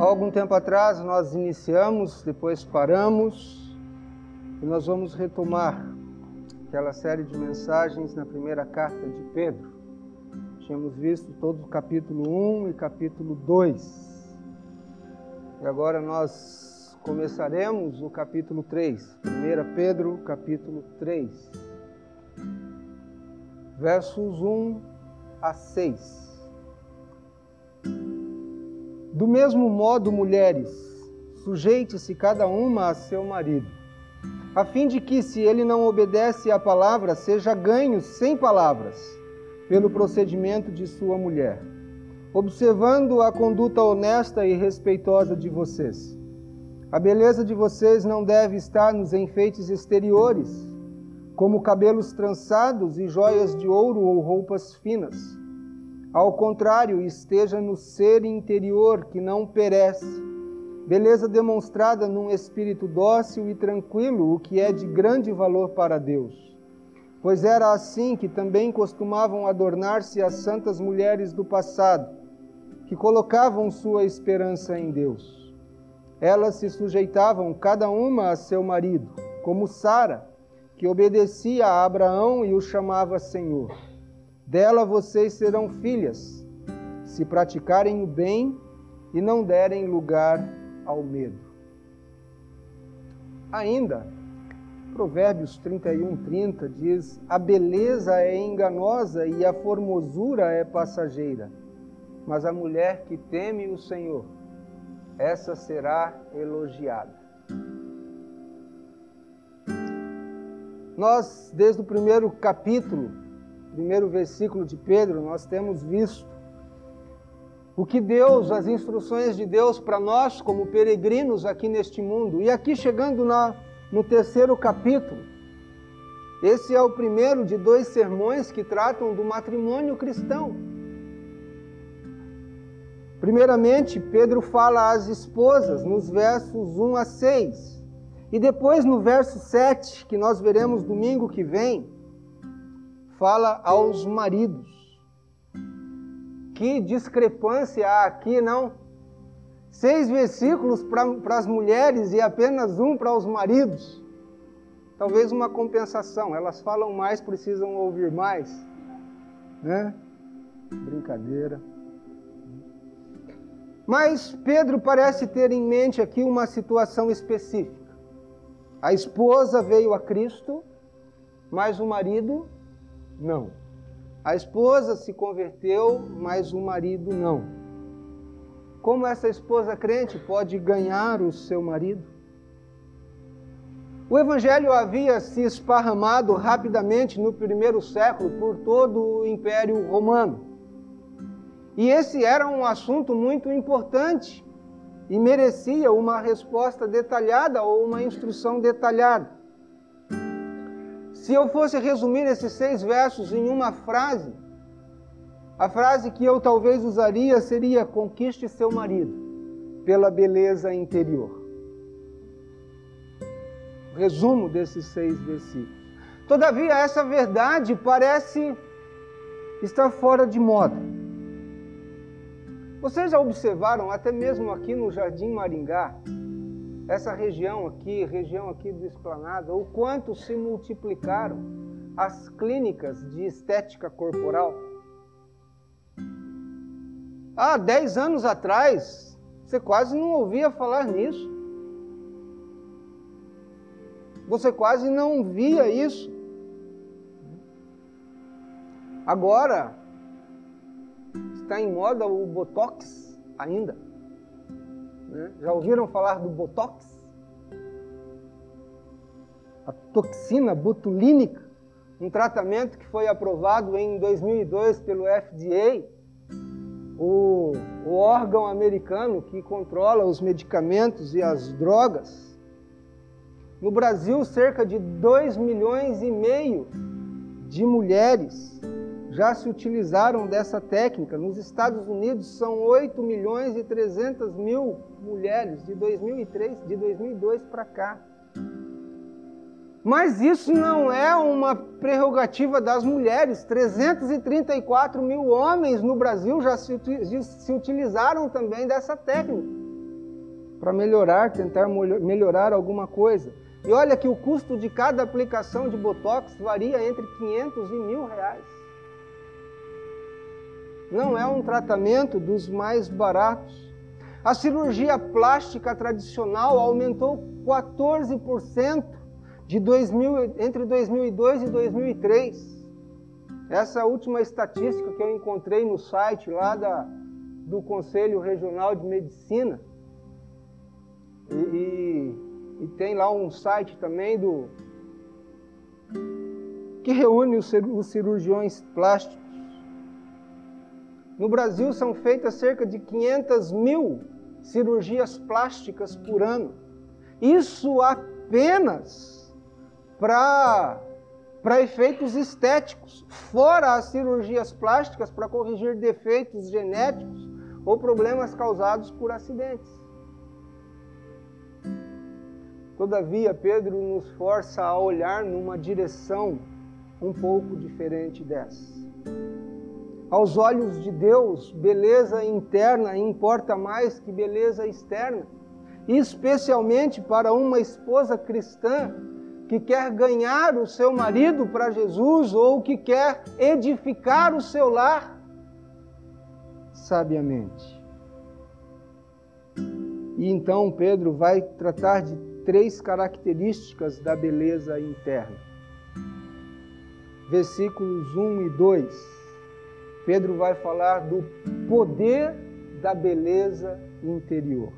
Há algum tempo atrás nós iniciamos, depois paramos e nós vamos retomar aquela série de mensagens na primeira carta de Pedro. Tínhamos visto todo o capítulo 1 e capítulo 2. E agora nós começaremos o capítulo 3. 1 Pedro, capítulo 3. Versos 1 a 6. Do mesmo modo, mulheres, sujeite-se cada uma a seu marido, a fim de que, se ele não obedece à palavra, seja ganho sem palavras, pelo procedimento de sua mulher, observando a conduta honesta e respeitosa de vocês. A beleza de vocês não deve estar nos enfeites exteriores, como cabelos trançados e joias de ouro ou roupas finas ao contrário, esteja no ser interior que não perece. Beleza demonstrada num espírito dócil e tranquilo, o que é de grande valor para Deus. Pois era assim que também costumavam adornar-se as santas mulheres do passado, que colocavam sua esperança em Deus. Elas se sujeitavam cada uma a seu marido, como Sara, que obedecia a Abraão e o chamava Senhor. Dela vocês serão filhas, se praticarem o bem e não derem lugar ao medo. Ainda, Provérbios 31, 30 diz: A beleza é enganosa e a formosura é passageira, mas a mulher que teme o Senhor, essa será elogiada. Nós, desde o primeiro capítulo, primeiro versículo de Pedro, nós temos visto o que Deus, as instruções de Deus para nós como peregrinos aqui neste mundo. E aqui chegando na, no terceiro capítulo, esse é o primeiro de dois sermões que tratam do matrimônio cristão. Primeiramente, Pedro fala às esposas nos versos 1 a 6. E depois no verso 7, que nós veremos domingo que vem, fala aos maridos. Que discrepância há aqui, não? Seis versículos para as mulheres e apenas um para os maridos. Talvez uma compensação, elas falam mais, precisam ouvir mais. Né? Brincadeira. Mas Pedro parece ter em mente aqui uma situação específica. A esposa veio a Cristo, mas o marido não. A esposa se converteu, mas o marido não. Como essa esposa crente pode ganhar o seu marido? O evangelho havia se esparramado rapidamente no primeiro século por todo o Império Romano. E esse era um assunto muito importante e merecia uma resposta detalhada ou uma instrução detalhada. Se eu fosse resumir esses seis versos em uma frase, a frase que eu talvez usaria seria: conquiste seu marido pela beleza interior. Resumo desses seis versículos. Todavia, essa verdade parece estar fora de moda. Vocês já observaram, até mesmo aqui no Jardim Maringá, essa região aqui, região aqui do Esplanada, o quanto se multiplicaram as clínicas de estética corporal. Há 10 anos atrás, você quase não ouvia falar nisso. Você quase não via isso. Agora, está em moda o Botox ainda. Né? Já ouviram falar do Botox? A toxina botulínica, um tratamento que foi aprovado em 2002 pelo FDA, o, o órgão americano que controla os medicamentos e as drogas. No Brasil, cerca de 2 milhões e meio de mulheres já se utilizaram dessa técnica. Nos Estados Unidos são 8 milhões e 300 mil mulheres de 2003, de 2002 para cá. Mas isso não é uma prerrogativa das mulheres. 334 mil homens no Brasil já se, se utilizaram também dessa técnica. para melhorar, tentar melhorar alguma coisa. E olha que o custo de cada aplicação de Botox varia entre 500 e mil reais. Não é um tratamento dos mais baratos. A cirurgia plástica tradicional aumentou 14% de 2000, entre 2002 e 2003. Essa última estatística que eu encontrei no site lá da, do Conselho Regional de Medicina. E, e, e tem lá um site também do que reúne os cirurgiões plásticos. No Brasil são feitas cerca de 500 mil cirurgias plásticas por ano. Isso apenas para para efeitos estéticos, fora as cirurgias plásticas para corrigir defeitos genéticos ou problemas causados por acidentes. Todavia, Pedro nos força a olhar numa direção um pouco diferente dessa. Aos olhos de Deus, beleza interna importa mais que beleza externa, especialmente para uma esposa cristã que quer ganhar o seu marido para Jesus ou que quer edificar o seu lar sabiamente. E então Pedro vai tratar de três características da beleza interna. Versículos 1 e 2 Pedro vai falar do poder da beleza interior.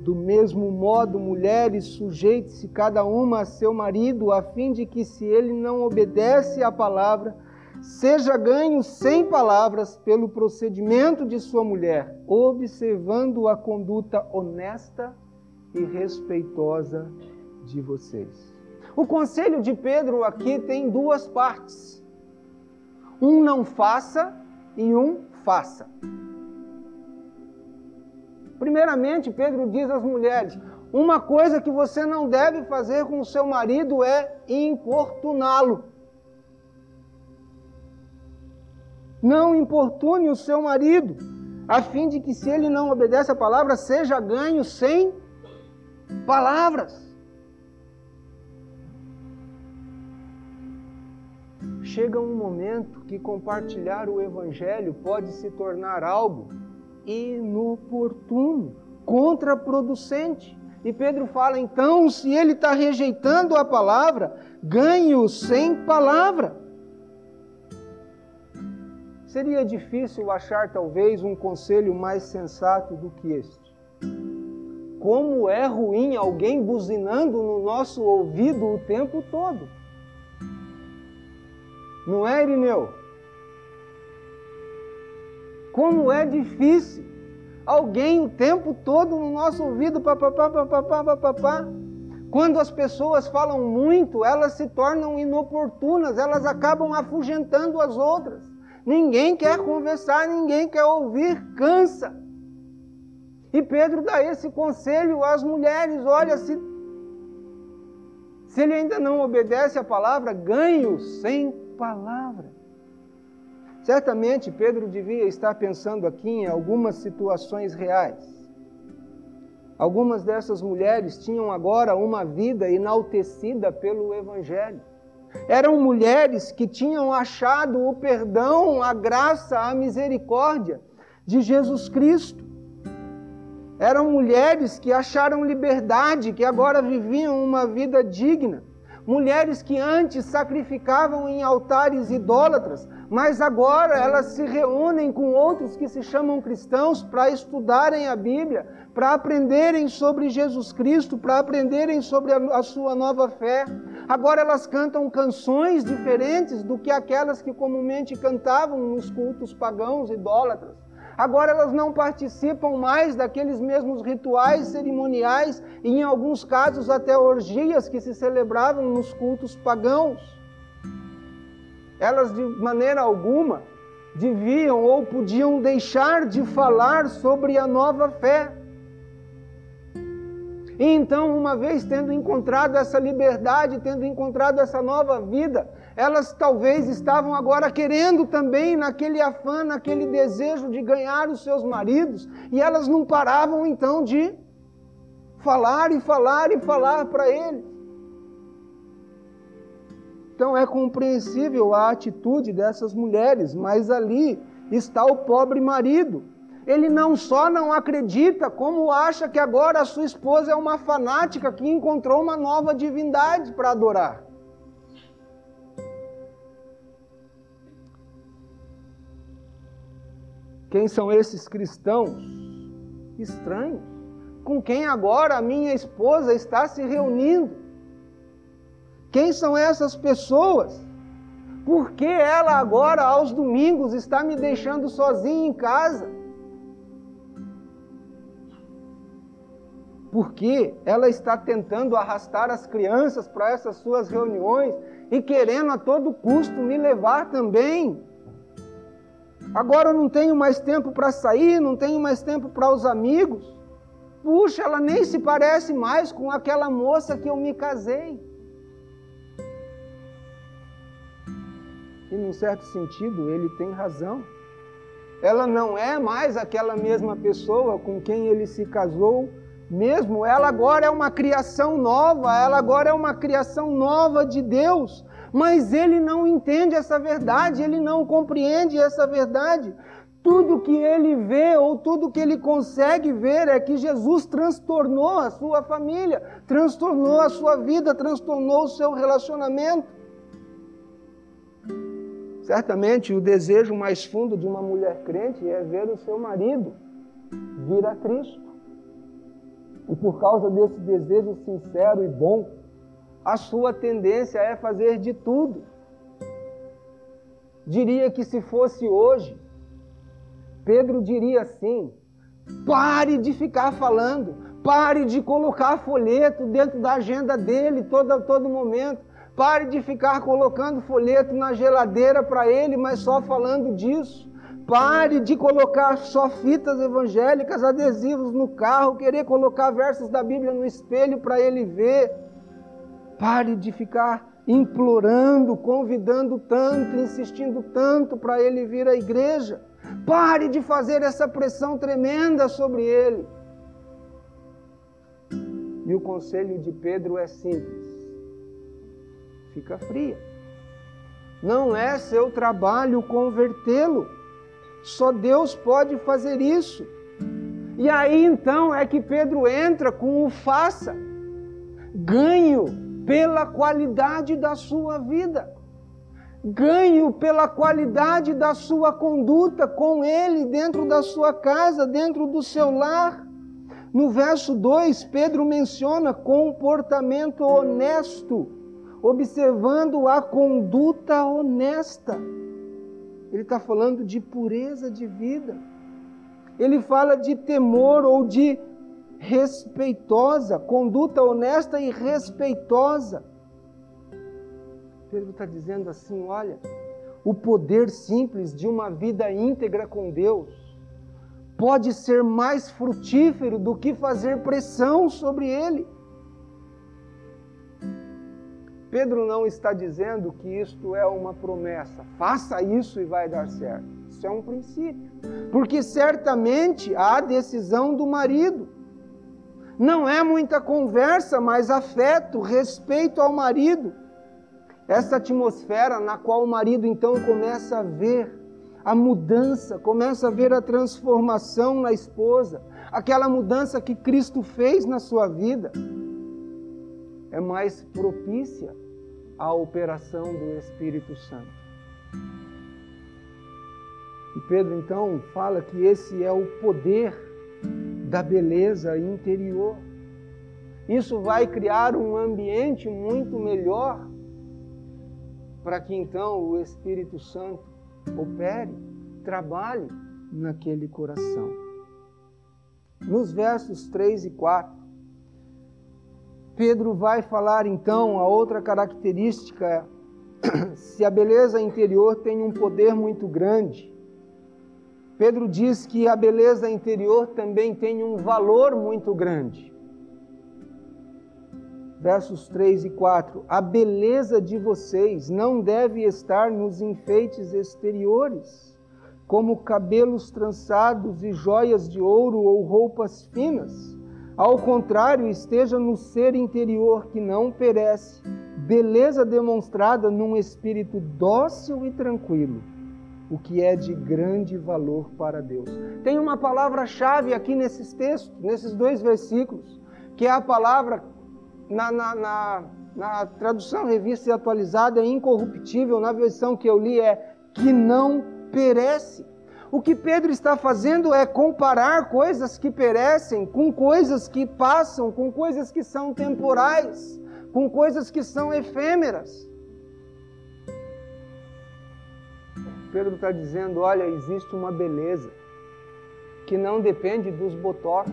Do mesmo modo, mulheres, sujeite-se cada uma a seu marido, a fim de que, se ele não obedece à palavra, seja ganho sem palavras pelo procedimento de sua mulher, observando a conduta honesta e respeitosa de vocês. O conselho de Pedro aqui tem duas partes. Um não faça e um faça. Primeiramente, Pedro diz às mulheres: uma coisa que você não deve fazer com o seu marido é importuná-lo. Não importune o seu marido, a fim de que, se ele não obedece a palavra, seja ganho sem palavras. Chega um momento que compartilhar o Evangelho pode se tornar algo inoportuno, contraproducente. E Pedro fala: então, se ele está rejeitando a palavra, ganhe-o sem palavra. Seria difícil achar talvez um conselho mais sensato do que este. Como é ruim alguém buzinando no nosso ouvido o tempo todo. Não é, Irineu? Como é difícil alguém o tempo todo no nosso ouvido, papapá, papapá, papapá. Quando as pessoas falam muito, elas se tornam inoportunas, elas acabam afugentando as outras. Ninguém quer conversar, ninguém quer ouvir, cansa. E Pedro dá esse conselho às mulheres: olha, se, se ele ainda não obedece a palavra, ganhe-o sem palavra. Certamente Pedro devia estar pensando aqui em algumas situações reais. Algumas dessas mulheres tinham agora uma vida enaltecida pelo Evangelho. Eram mulheres que tinham achado o perdão, a graça, a misericórdia de Jesus Cristo. Eram mulheres que acharam liberdade, que agora viviam uma vida digna mulheres que antes sacrificavam em altares idólatras, mas agora elas se reúnem com outros que se chamam cristãos para estudarem a Bíblia, para aprenderem sobre Jesus Cristo, para aprenderem sobre a, sua nova fé. Agora elas cantam canções diferentes do que aquelas que comumente cantavam nos cultos pagãos idólatras. Agora elas não participam mais daqueles mesmos rituais cerimoniais e, em alguns casos, até orgias que se celebravam nos cultos pagãos. Elas, de maneira alguma, deviam ou podiam deixar de falar sobre a nova fé. E então, uma vez tendo encontrado essa liberdade, tendo encontrado essa nova vida, elas talvez estavam agora querendo também, naquele afã, naquele desejo de ganhar os seus maridos, e elas não paravam então de falar e falar e falar para ele. Então é compreensível a atitude dessas mulheres, mas ali está o pobre marido. Ele não só não acredita, como acha que agora a sua esposa é uma fanática que encontrou uma nova divindade para adorar. Quem são esses cristãos estranhos? Com quem agora a minha esposa está se reunindo? Quem são essas pessoas? Por que ela agora, aos domingos, está me deixando sozinha em casa? Porque ela está tentando arrastar as crianças para essas suas reuniões e querendo a todo custo me levar também. Agora eu não tenho mais tempo para sair, não tenho mais tempo para os amigos. Puxa, ela nem se parece mais com aquela moça que eu me casei. E num certo sentido, ele tem razão. Ela não é mais aquela mesma pessoa com quem ele se casou, mesmo. Ela agora é uma criação nova, ela agora é uma criação nova de Deus mas ele não entende essa verdade, ele não compreende essa verdade. Tudo que ele vê ou tudo que ele consegue ver é que Jesus transtornou a sua família, transtornou a sua vida, transtornou o seu relacionamento. Certamente o desejo mais fundo de uma mulher crente é ver o seu marido vir a Cristo. E por causa desse desejo sincero e bom, a sua tendência é fazer de tudo. Diria que se fosse hoje, Pedro diria assim: pare de ficar falando, pare de colocar folheto dentro da agenda dele todo, todo momento, pare de ficar colocando folheto na geladeira para ele, mas só falando disso. Pare de colocar só fitas evangélicas, adesivos no carro, querer colocar versos da Bíblia no espelho para ele ver. Pare de ficar implorando, convidando tanto, insistindo tanto para ele vir à igreja. Pare de fazer essa pressão tremenda sobre ele. E o conselho de Pedro é simples: fica fria. Não é seu trabalho convertê-lo. Só Deus pode fazer isso. E aí então é que Pedro entra com o faça. Ganho pela qualidade da sua vida. Ganho pela qualidade da sua conduta com Ele dentro da sua casa, dentro do seu lar. No verso 2, Pedro menciona comportamento honesto, observando a conduta honesta. Ele está falando de pureza de vida. Ele fala de temor ou de respeitosa, conduta honesta e respeitosa. Pedro está dizendo assim: olha, o poder simples de uma vida íntegra com Deus pode ser mais frutífero do que fazer pressão sobre Ele. Pedro não está dizendo que isto é uma promessa, faça isso e vai dar certo. Isso é um princípio, porque certamente há decisão do marido. Não é muita conversa, mas afeto, respeito ao marido. Essa atmosfera na qual o marido então começa a ver a mudança, começa a ver a transformação na esposa, aquela mudança que Cristo fez na sua vida, é mais propícia à operação do Espírito Santo. E Pedro então fala que esse é o poder da beleza interior. Isso vai criar um ambiente muito melhor para que então o Espírito Santo opere, trabalhe naquele coração. Nos versos 3 e 4, Pedro vai falar então a outra característica, se a beleza interior tem um poder muito grande, Pedro diz que a beleza interior também tem um valor muito grande. Versos 3 e 4: A beleza de vocês não deve estar nos enfeites exteriores, como cabelos trançados e joias de ouro ou roupas finas, Ao contrário, esteja no ser interior que não perece, beleza demonstrada num espírito dócil e tranquilo, o que é de grande valor para Deus. Tem uma palavra-chave aqui nesses textos, nesses dois versículos, que é a palavra na, na, na, na tradução revista e atualizada é incorruptível, na versão que eu li é que não perece. O que Pedro está fazendo é comparar coisas que perecem com coisas que passam, com coisas que são temporais, com coisas que são efêmeras. Pedro está dizendo: olha, existe uma beleza que não depende dos botox.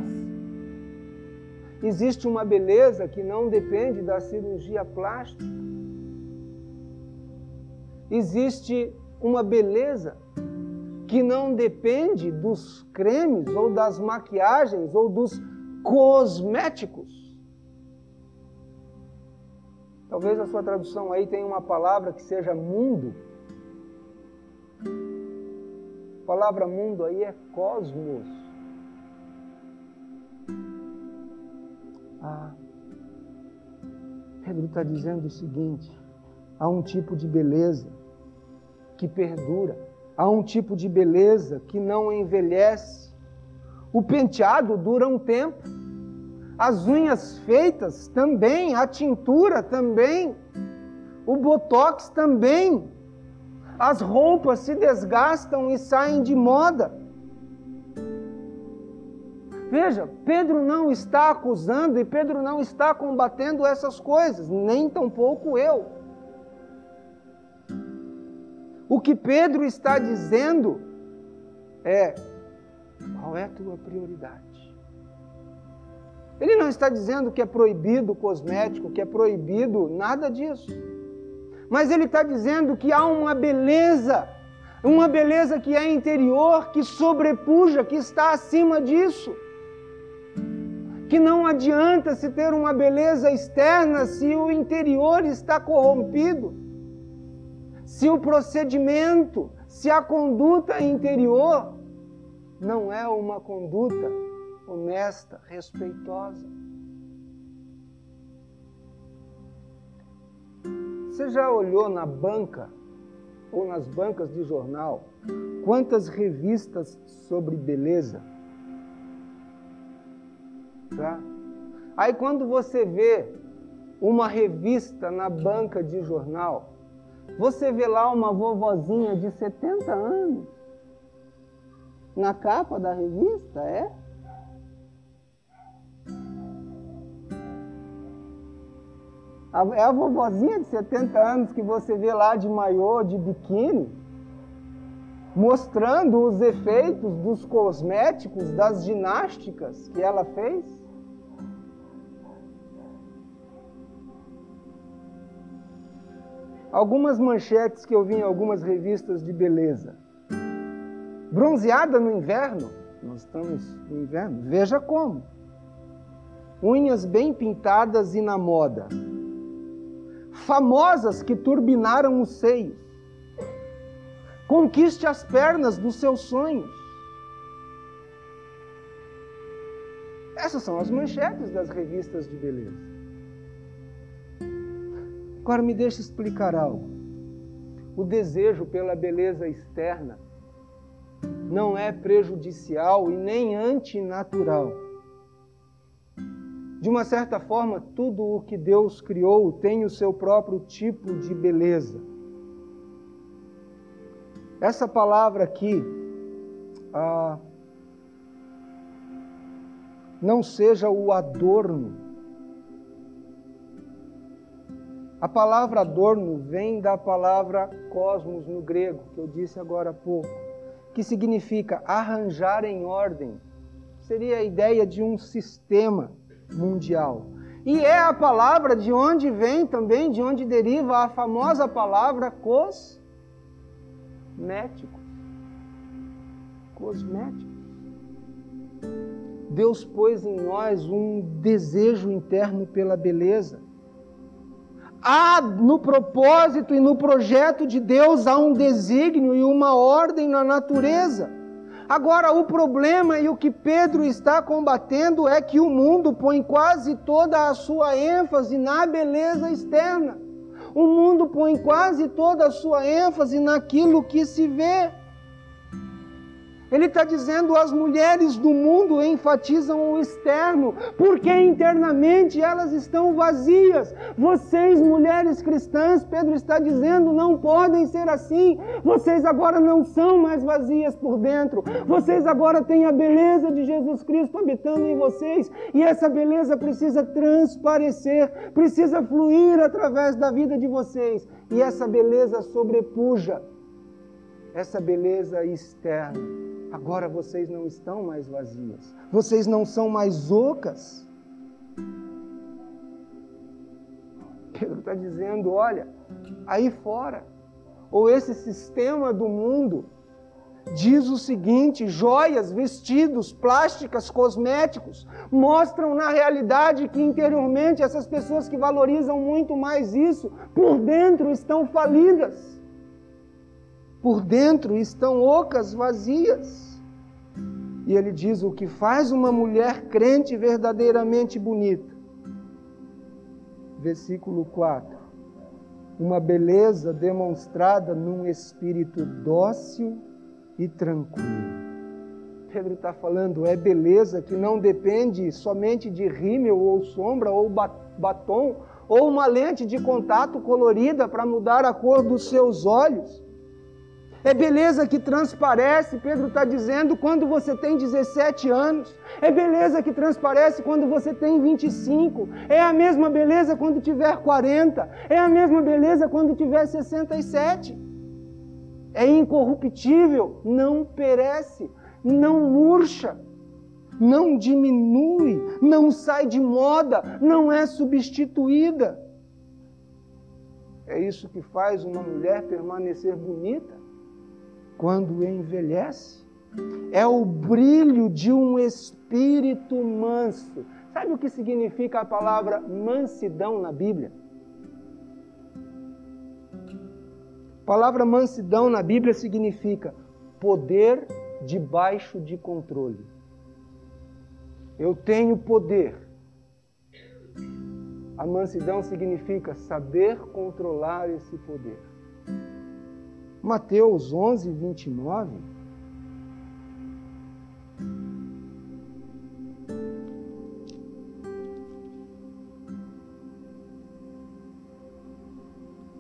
Existe uma beleza que não depende da cirurgia plástica. Existe uma beleza que não depende dos cremes ou das maquiagens ou dos cosméticos. Talvez a sua tradução aí tenha uma palavra que seja mundo. A palavra mundo aí é cosmos. Ah, Pedro está dizendo o seguinte: há um tipo de beleza que perdura, há um tipo de beleza que não envelhece. O penteado dura um tempo, as unhas feitas também, a tintura também, o botox também. As roupas se desgastam e saem de moda. Veja, Pedro não está acusando e Pedro não está combatendo essas coisas, nem tampouco eu. O que Pedro está dizendo é: qual é a tua prioridade? Ele não está dizendo que é proibido cosmético, que é proibido nada disso. Mas ele está dizendo que há uma beleza, uma beleza que é interior, que sobrepuja, que está acima disso. Que não adianta se ter uma beleza externa se o interior está corrompido. Se o procedimento, se a conduta interior não é uma conduta honesta, respeitosa. Você já olhou na banca ou nas bancas de jornal quantas revistas sobre beleza? Tá? Aí quando você vê uma revista na banca de jornal, você vê lá uma vovozinha de 70 anos na capa da revista, é? É a vovozinha de 70 anos que você vê lá de maiô, de biquíni, mostrando os efeitos dos cosméticos, das ginásticas que ela fez. Algumas manchetes que eu vi em algumas revistas de beleza. Bronzeada no inverno, nós estamos no inverno, veja como. Unhas bem pintadas e na moda famosas que turbinaram os seios. Conquiste as pernas dos seus sonhos. Essas são as manchetes das revistas de beleza. Agora me deixe explicar algo. O desejo pela beleza externa não é prejudicial e nem antinatural de uma certa forma, tudo o que Deus criou tem o seu próprio tipo de beleza. Essa palavra aqui, ah, não seja o adorno. A palavra adorno vem da palavra cosmos no grego, que eu disse agora há pouco, que significa arranjar em ordem. Seria a ideia de um sistema mundial. E é a palavra de onde vem também, de onde deriva a famosa palavra cosmético. Cosmético. Deus pôs em nós um desejo interno pela beleza. Há no propósito e no projeto de Deus há um desígnio e uma ordem na natureza. Agora, o problema e o que Pedro está combatendo é que o mundo põe quase toda a sua ênfase na beleza externa. O mundo põe quase toda a sua ênfase naquilo que se vê. Ele está dizendo as mulheres do mundo enfatizam o externo, porque internamente elas estão vazias. Vocês, mulheres cristãs, Pedro está dizendo, não podem ser assim. Vocês agora não são mais vazias por dentro. Vocês agora têm a beleza de Jesus Cristo habitando em vocês, e essa beleza precisa transparecer, precisa fluir através da vida de vocês, e essa beleza sobrepuja essa beleza externa Agora vocês não estão mais vazias. Vocês não são mais ocas. Pedro está dizendo: olha, aí fora, ou esse sistema do mundo, diz o seguinte: joias, vestidos, plásticas, cosméticos, mostram na realidade que interiormente essas pessoas que valorizam muito mais isso, por dentro estão falidas por dentro estão ocas vazias. E ele diz: o que faz uma mulher crente verdadeiramente bonita. Versículo 4. Uma beleza demonstrada num espírito dócil e tranquilo. Pedro está falando, é beleza que não depende somente de rímel ou sombra ou batom ou uma lente de contato colorida para mudar a cor dos seus olhos é beleza que transparece, Pedro está dizendo, quando você tem 17 anos. É beleza que transparece quando você tem 25. É a mesma beleza quando tiver 40. É a mesma beleza quando tiver 67. É incorruptível, não perece, não murcha, não diminui, não sai de moda, não é substituída. É isso que faz uma mulher permanecer bonita quando envelhece. É o brilho de um espírito manso. Sabe o que significa a palavra mansidão na Bíblia? A palavra mansidão na Bíblia significa poder debaixo de controle. Eu tenho poder. A mansidão significa saber controlar esse poder. Mateus 11, 29.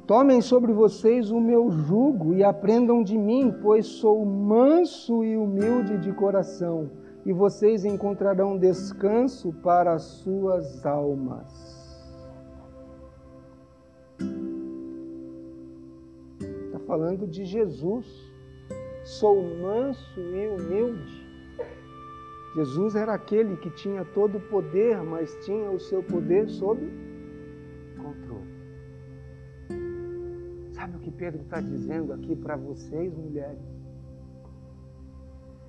Tomem sobre vocês o meu jugo e aprendam de mim, pois sou manso e humilde de coração, e vocês encontrarão descanso para as suas almas. Falando de Jesus. Sou manso e humilde. Jesus era aquele que tinha todo o poder, mas tinha o seu poder sob controle. Sabe o que Pedro está dizendo aqui para vocês, mulheres?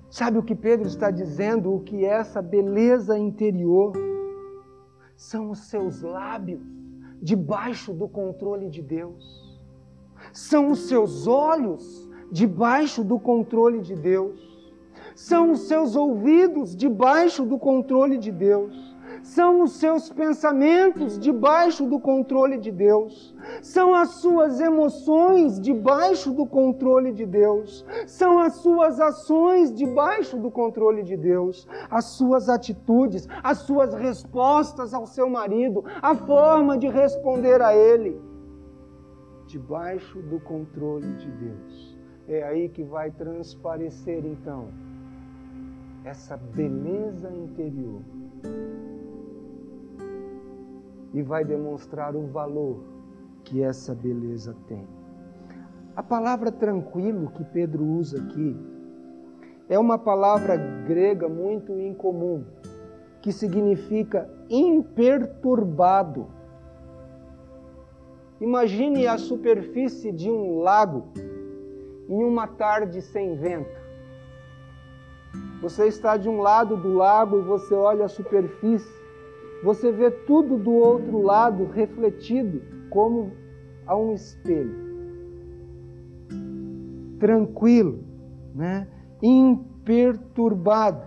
Sabe o que Pedro está dizendo? O que é essa beleza interior? São os seus lábios debaixo do controle de Deus são os seus olhos debaixo do controle de Deus, são os seus ouvidos debaixo do controle de Deus, são os seus pensamentos debaixo do controle de Deus, são as suas emoções debaixo do controle de Deus, são as suas ações debaixo do controle de Deus, as suas atitudes, as suas respostas ao seu marido, a forma de responder a ele debaixo do controle de Deus. É aí que vai transparecer então essa beleza interior e vai demonstrar o valor que essa beleza tem. A palavra tranquilo que Pedro usa aqui é uma palavra grega muito incomum, que significa imperturbado Imagine a superfície de um lago em uma tarde sem vento. Você está de um lado do lago e você olha a superfície. Você vê tudo do outro lado refletido como a um espelho. Tranquilo, né? perturbado.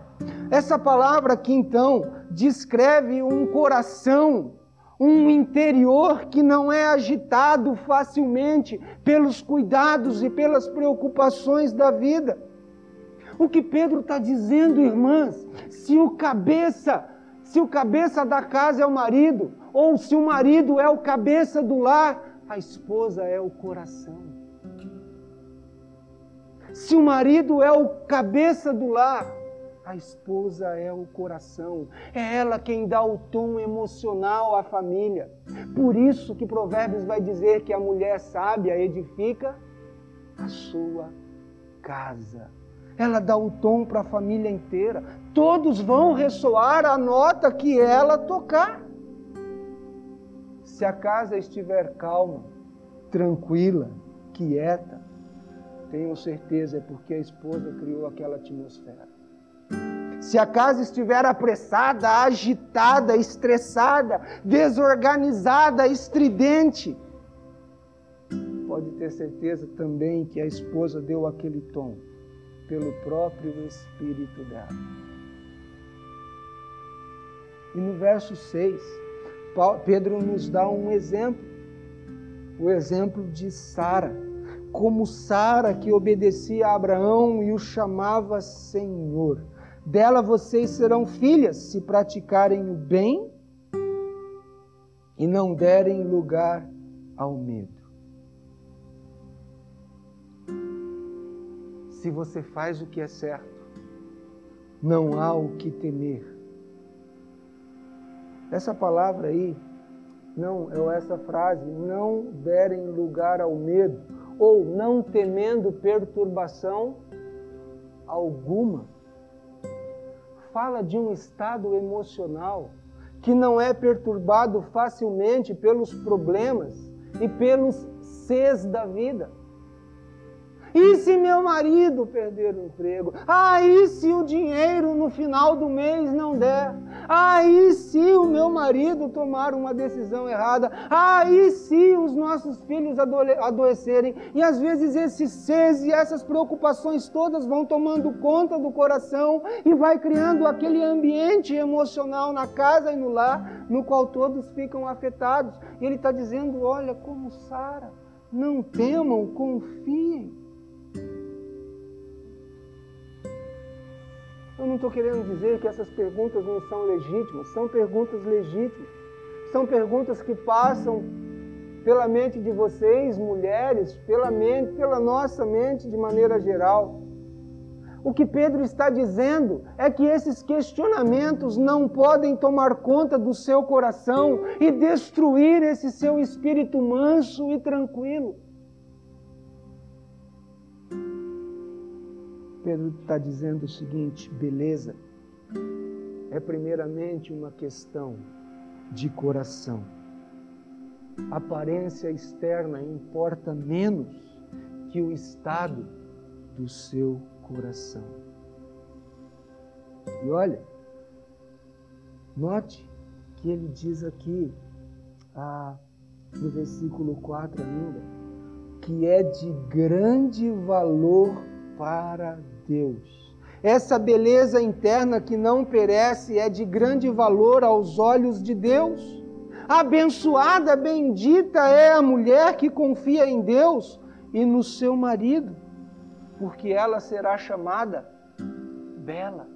Essa palavra aqui então descreve um coração, um interior que não é agitado facilmente pelos cuidados e pelas preocupações da vida. O que Pedro está dizendo, irmãs, se o cabeça, se o cabeça da casa é o marido, ou se o marido é o cabeça do lar, a esposa é o coração. Se o marido é o cabeça do lar, a esposa é o coração. É ela quem dá o tom emocional à família. Por isso que Provérbios vai dizer que a mulher sábia edifica a sua casa. Ela dá o tom para a família inteira. Todos vão ressoar a nota que ela tocar. Se a casa estiver calma, tranquila, quieta, tenho certeza é porque a esposa criou aquela atmosfera. Se a casa estiver apressada, agitada, estressada, desorganizada, estridente, pode ter certeza também que a esposa deu aquele tom pelo próprio espírito dela. E no verso 6, Pedro nos dá um exemplo, o exemplo de Sara, como Sara que obedecia a Abraão e o chamava Senhor. Dela vocês serão filhas se praticarem o bem e não derem lugar ao medo. Se você faz o que é certo, não há o que temer. Essa palavra aí, não, é essa frase, não derem lugar ao medo, ou não temendo perturbação alguma fala de um estado emocional que não é perturbado facilmente pelos problemas e pelos ses da vida. E se meu marido perder o emprego? Ah, e se o dinheiro no final do mês não der? Ah, e se o meu marido tomar uma decisão errada? Ah, e se os nossos filhos adoecerem? E às vezes esses ses e essas preocupações todas vão tomando conta do coração e vai criando aquele ambiente emocional na casa e no lar, no qual todos ficam afetados. E ele está dizendo: olha, como Sara, não temam, confiem. Eu não estou querendo dizer que essas perguntas não são legítimas, são perguntas legítimas. São perguntas que passam pela mente de vocês, mulheres, pela mente, pela nossa mente de maneira geral. O que Pedro está dizendo é que esses questionamentos não podem tomar conta do seu coração e destruir esse seu espírito manso e tranquilo. Pedro está dizendo o seguinte: beleza, é primeiramente uma questão de coração. aparência externa importa menos que o estado do seu coração. E olha, note que ele diz aqui, ah, no versículo 4 ainda, que é de grande valor para Deus. Essa beleza interna que não perece é de grande valor aos olhos de Deus. Abençoada, bendita é a mulher que confia em Deus e no seu marido, porque ela será chamada bela.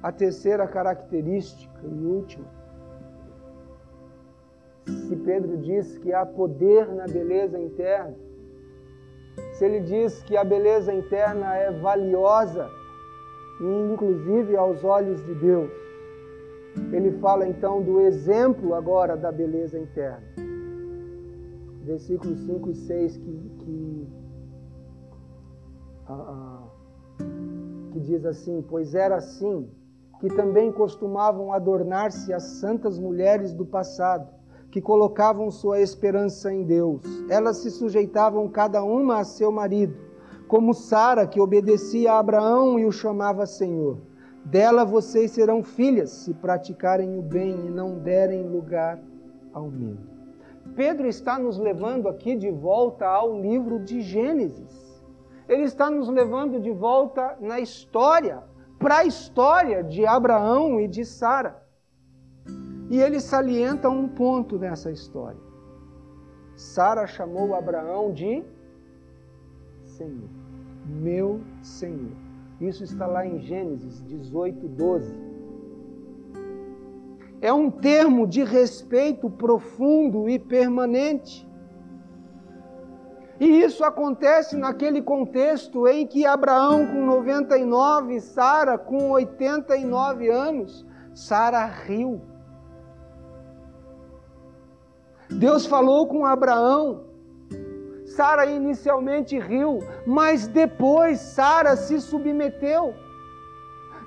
A terceira característica e última se Pedro diz que há poder na beleza interna, se ele diz que a beleza interna é valiosa, inclusive aos olhos de Deus, ele fala então do exemplo agora da beleza interna. Versículos 5 e 6 que, que, que diz assim: Pois era assim que também costumavam adornar-se as santas mulheres do passado que colocavam sua esperança em Deus. Elas se sujeitavam cada uma a seu marido, como Sara, que obedecia a Abraão e o chamava Senhor. Dela vocês serão filhas, se praticarem o bem e não derem lugar ao medo. Pedro está nos levando aqui de volta ao livro de Gênesis. Ele está nos levando de volta na história, para a história de Abraão e de Sara. E ele salienta um ponto nessa história. Sara chamou Abraão de Senhor, meu Senhor. Isso está lá em Gênesis 18, 12 é um termo de respeito profundo e permanente. E isso acontece naquele contexto em que Abraão com 99, Sara com 89 anos, Sara riu. Deus falou com Abraão. Sara inicialmente riu, mas depois Sara se submeteu.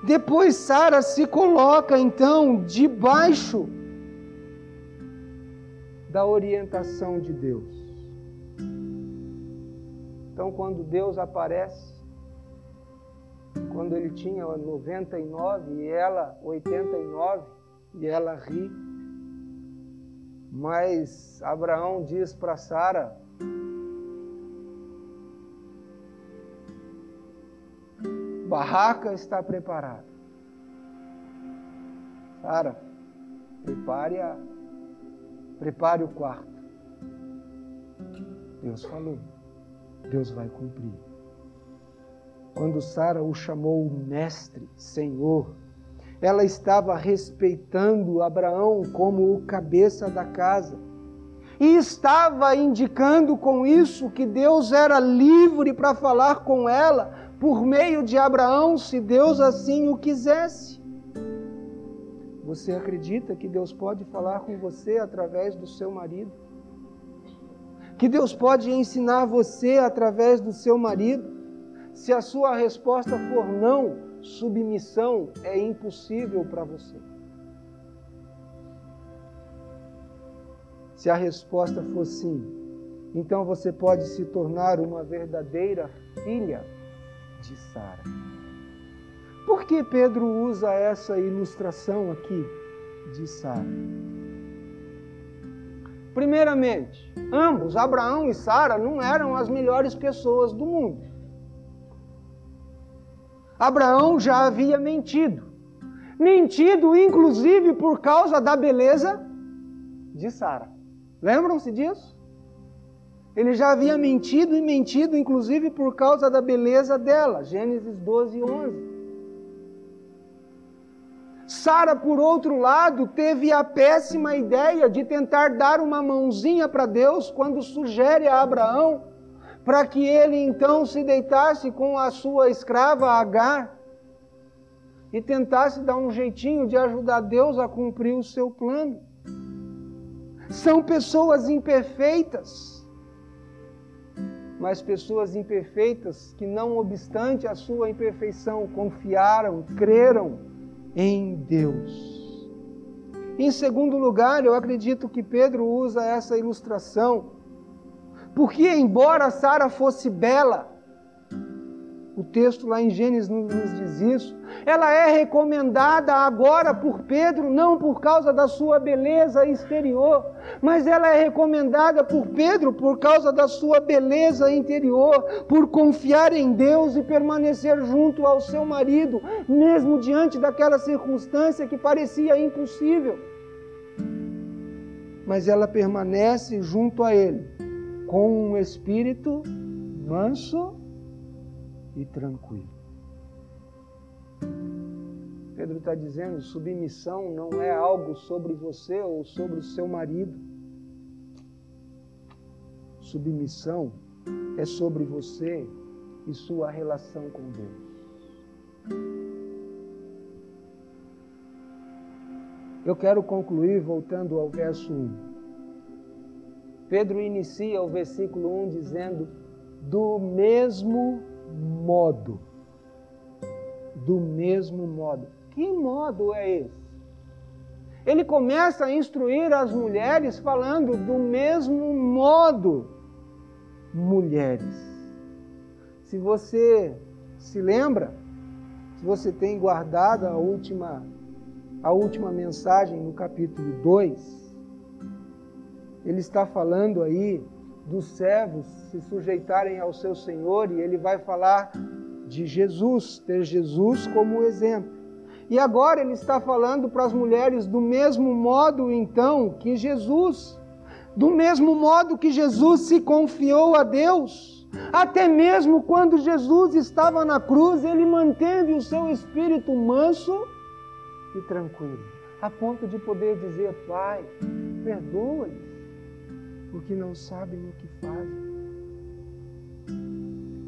Depois Sara se coloca então debaixo da orientação de Deus. Então, quando Deus aparece, quando ele tinha 99 e ela 89, e ela ri, mas Abraão diz para Sara: barraca está preparada. Sara, prepare, a, prepare o quarto. Deus falou, Deus vai cumprir. Quando Sara o chamou mestre, Senhor, ela estava respeitando Abraão como o cabeça da casa. E estava indicando com isso que Deus era livre para falar com ela, por meio de Abraão, se Deus assim o quisesse. Você acredita que Deus pode falar com você através do seu marido? Que Deus pode ensinar você através do seu marido? Se a sua resposta for não, submissão é impossível para você. Se a resposta for sim, então você pode se tornar uma verdadeira filha de Sara. Por que Pedro usa essa ilustração aqui de Sara? Primeiramente, ambos, Abraão e Sara, não eram as melhores pessoas do mundo. Abraão já havia mentido. Mentido, inclusive, por causa da beleza de Sara. Lembram-se disso? Ele já havia mentido e mentido, inclusive por causa da beleza dela. Gênesis 12, 11. Sara, por outro lado, teve a péssima ideia de tentar dar uma mãozinha para Deus quando sugere a Abraão para que ele então se deitasse com a sua escrava Agar e tentasse dar um jeitinho de ajudar Deus a cumprir o seu plano. São pessoas imperfeitas mas pessoas imperfeitas que, não obstante a sua imperfeição, confiaram, creram em Deus. Em segundo lugar, eu acredito que Pedro usa essa ilustração, porque, embora Sara fosse bela, o texto lá em Gênesis nos diz isso. Ela é recomendada agora por Pedro, não por causa da sua beleza exterior, mas ela é recomendada por Pedro por causa da sua beleza interior, por confiar em Deus e permanecer junto ao seu marido, mesmo diante daquela circunstância que parecia impossível. Mas ela permanece junto a ele, com um espírito manso e tranquilo. Pedro está dizendo: submissão não é algo sobre você ou sobre o seu marido. Submissão é sobre você e sua relação com Deus. Eu quero concluir voltando ao verso 1. Pedro inicia o versículo 1 dizendo: Do mesmo modo. Do mesmo modo. Que modo é esse? Ele começa a instruir as mulheres falando do mesmo modo, mulheres. Se você se lembra, se você tem guardado a última a última mensagem no capítulo 2, ele está falando aí dos servos se sujeitarem ao seu Senhor e ele vai falar de Jesus, ter Jesus como exemplo. E agora ele está falando para as mulheres do mesmo modo, então, que Jesus, do mesmo modo que Jesus se confiou a Deus, até mesmo quando Jesus estava na cruz, ele manteve o seu espírito manso e tranquilo, a ponto de poder dizer: Pai, perdoa-lhes, porque não sabem o que fazem.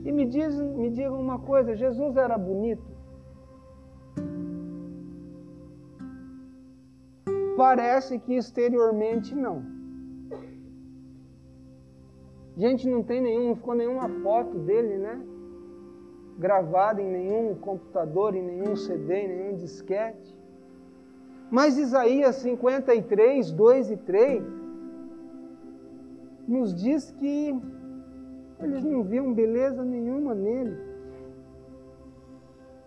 E me, diz, me digam uma coisa: Jesus era bonito? Parece que exteriormente não. Gente não tem nenhum, não ficou nenhuma foto dele, né? Gravada em nenhum computador, em nenhum CD, em nenhum disquete. Mas Isaías 53, 2 e 3 nos diz que eles não viam beleza nenhuma nele.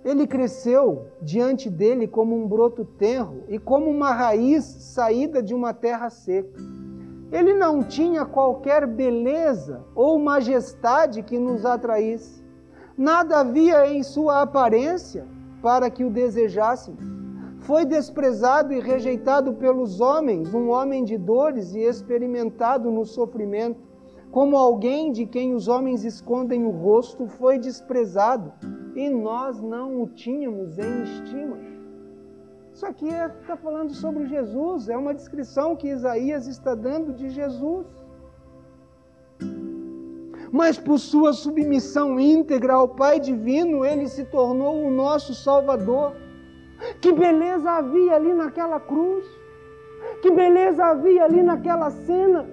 Ele cresceu diante dele como um broto tenro e como uma raiz saída de uma terra seca. Ele não tinha qualquer beleza ou majestade que nos atraísse. Nada havia em sua aparência para que o desejássemos. Foi desprezado e rejeitado pelos homens, um homem de dores e experimentado no sofrimento como alguém de quem os homens escondem o rosto, foi desprezado e nós não o tínhamos em estima. Isso aqui está é, falando sobre Jesus, é uma descrição que Isaías está dando de Jesus. Mas por sua submissão íntegra ao Pai Divino, ele se tornou o nosso Salvador. Que beleza havia ali naquela cruz! Que beleza havia ali naquela cena!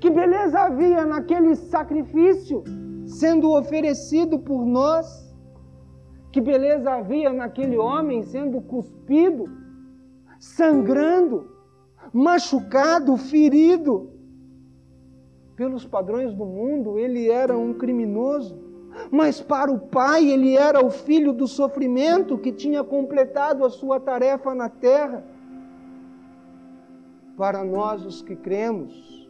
Que beleza havia naquele sacrifício sendo oferecido por nós? Que beleza havia naquele homem sendo cuspido, sangrando, machucado, ferido? Pelos padrões do mundo, ele era um criminoso, mas para o Pai, ele era o filho do sofrimento que tinha completado a sua tarefa na terra. Para nós, os que cremos,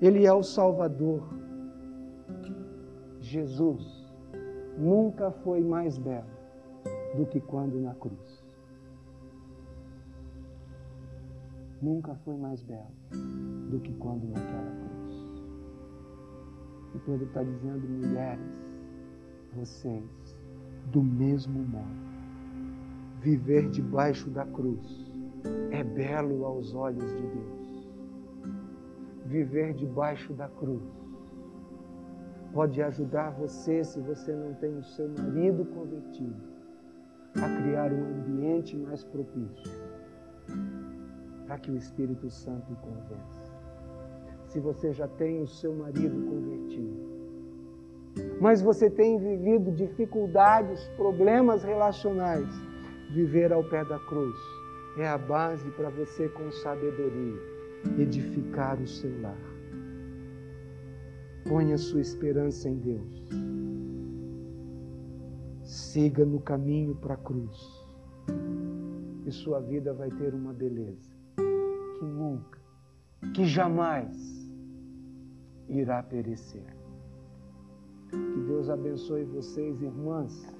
ele é o Salvador. Jesus nunca foi mais belo do que quando na cruz. Nunca foi mais belo do que quando naquela cruz. E Pedro está dizendo, mulheres, vocês, do mesmo modo, viver debaixo da cruz é belo aos olhos de Deus viver debaixo da cruz. Pode ajudar você, se você não tem o seu marido convertido, a criar um ambiente mais propício para que o Espírito Santo o convença. Se você já tem o seu marido convertido, mas você tem vivido dificuldades, problemas relacionais, viver ao pé da cruz é a base para você com sabedoria edificar o seu lar. Ponha sua esperança em Deus. Siga no caminho para a cruz. E sua vida vai ter uma beleza que nunca, que jamais irá perecer. Que Deus abençoe vocês, irmãs.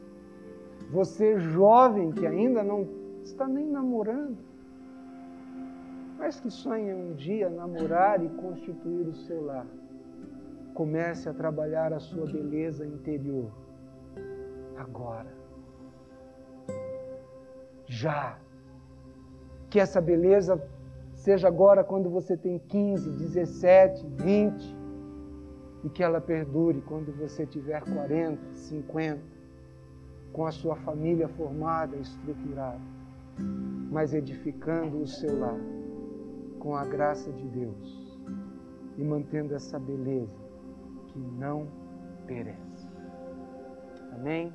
Você jovem que ainda não está nem namorando, mas que sonha um dia namorar e constituir o seu lar. Comece a trabalhar a sua beleza interior. Agora. Já. Que essa beleza seja agora quando você tem 15, 17, 20 e que ela perdure quando você tiver 40, 50, com a sua família formada, estruturada, mas edificando o seu lar com a graça de Deus e mantendo essa beleza que não perece. Amém?